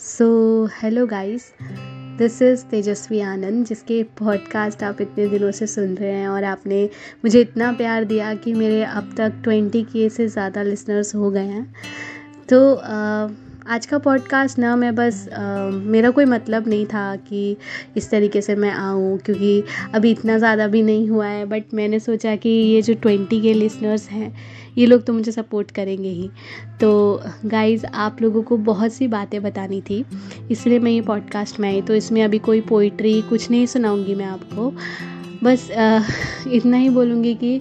So hello guys this is Tejaswi Anand जिसके podcast आप इतने दिनों से सुन रहे हैं और आपने मुझे इतना प्यार दिया कि मेरे अब तक ट्वेंटी के से ज़्यादा लिसनर्स हो गए हैं। तो आज का पॉडकास्ट ना मैं बस आ, मेरा कोई मतलब नहीं था कि इस तरीके से मैं आऊँ क्योंकि अभी इतना ज़्यादा भी नहीं हुआ है बट मैंने सोचा कि ये जो ट्वेंटी के लिसनर्स हैं ये लोग तो मुझे सपोर्ट करेंगे ही। तो गाइज़ आप लोगों को बहुत सी बातें बतानी थी। इसलिए मैं ये पॉडकास्ट में आई तो इसमें अभी कोई पोइट्री कुछ नहीं सुनाऊँगी मैं आपको। बस आ, इतना ही बोलूँगी कि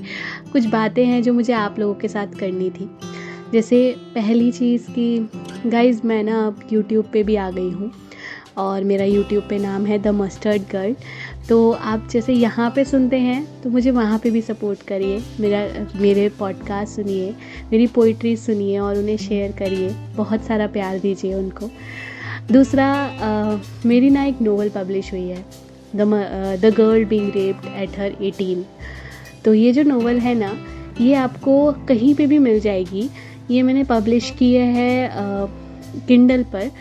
कुछ बातें हैं जो मुझे आप लोगों के साथ करनी थी। जैसे पहली चीज़ कि गाइज़ मैं ना अब यूट्यूब पे भी आ गई हूँ। और मेरा यूट्यूब पे नाम है द मस्टर्ड गर्ल तो आप जैसे यहाँ पे सुनते हैं तो मुझे वहाँ पे भी सपोर्ट करिए। मेरा मेरे पॉडकास्ट सुनिए मेरी पोइट्री सुनिए और उन्हें शेयर करिए। बहुत सारा प्यार दीजिए उनको। दूसरा आ, मेरी ना एक नोवेल पब्लिश हुई है the the girl being raped at her eighteen तो ये जो नोवेल है ना ये आपको कहीं पे भी मिल जाएगी। ये मैंने पब्लिश किए हैं किंडल पर।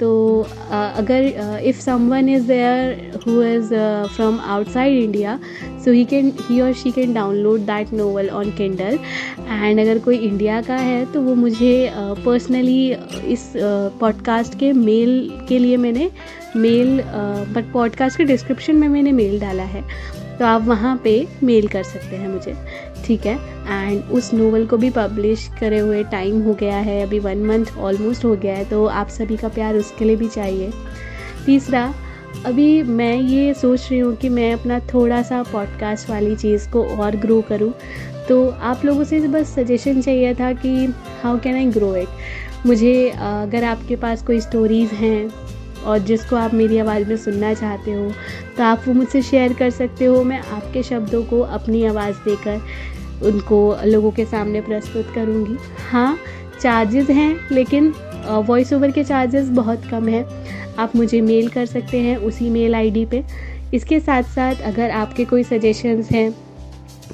तो अगर if someone is there who is from outside India so he can he और she can download that novel on Kindle and अगर कोई इंडिया का है तो वो मुझे पर्सनली uh, इस पॉडकास्ट uh, के मेल के लिए मैंने मेल बट पॉडकास्ट के डिस्क्रिप्शन में मैंने मेल डाला है। तो आप वहाँ पे मेल कर सकते हैं मुझे, ठीक है? एंड उस नोवेल को भी पब्लिश करे हुए टाइम हो गया है, अभी वन मंथ ऑलमोस्ट हो गया है तो आप सभी का प्यार उसके लिए भी चाहिए। तीसरा, अभी मैं ये सोच रही हूँ कि मैं अपना थोड़ा सा पॉडकास्ट वाली चीज़ को और ग्रो करूँ तो आप लोगों से बस सजेशन चाहिए था कि how can I grow it मुझे, अगर आपके पास कोई स्टोरीज़ हैं और जिसको आप मेरी आवाज़ में सुनना चाहते हो तो आप वो मुझसे शेयर कर सकते हो। मैं आपके शब्दों को अपनी आवाज़ देकर उनको लोगों के सामने प्रस्तुत करूँगी। हाँ चार्जेस हैं, लेकिन वॉइस ओवर के चार्जेस बहुत कम हैं। आप मुझे मेल कर सकते हैं उसी मेल आईडी पे। इसके साथ साथ अगर आपके कोई सजेशंस हैं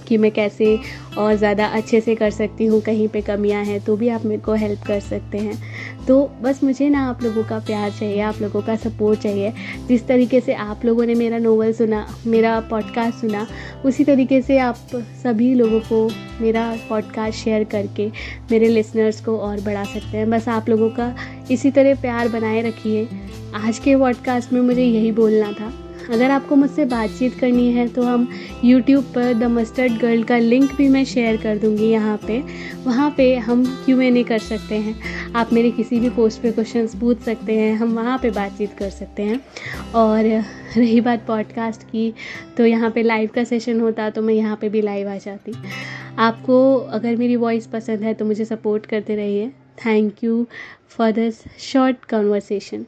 कि मैं कैसे और ज़्यादा अच्छे से कर सकती हूँ, कहीं पे कमियाँ हैं तो भी आप मेरे को हेल्प कर सकते हैं। तो बस मुझे ना आप लोगों का प्यार चाहिए, आप लोगों का सपोर्ट चाहिए। जिस तरीके से आप लोगों ने मेरा नोवेल सुना, मेरा पॉडकास्ट सुना, उसी तरीके से आप सभी लोगों को मेरा पॉडकास्ट शेयर करके मेरे लिसनर्स को और बढ़ा सकते हैं। बस आप लोगों का इसी तरह प्यार बनाए रखिए। आज के पॉडकास्ट में मुझे यही बोलना था। अगर आपको मुझसे बातचीत करनी है तो हम यूट्यूब पर द मस्टर्ड गर्ल का लिंक भी मैं शेयर कर दूँगी यहाँ पे। वहाँ पे हम क्यू एन कर सकते हैं। आप मेरे किसी भी पोस्ट पे क्वेश्चन पूछ सकते हैं, हम वहाँ पे बातचीत कर सकते हैं। और रही बात पॉडकास्ट की तो यहाँ पे लाइव का सेशन होता तो मैं यहाँ पे भी लाइव आ जाती। आपको अगर मेरी वॉइस पसंद है तो मुझे सपोर्ट करते रहिए। Thank you for this short conversation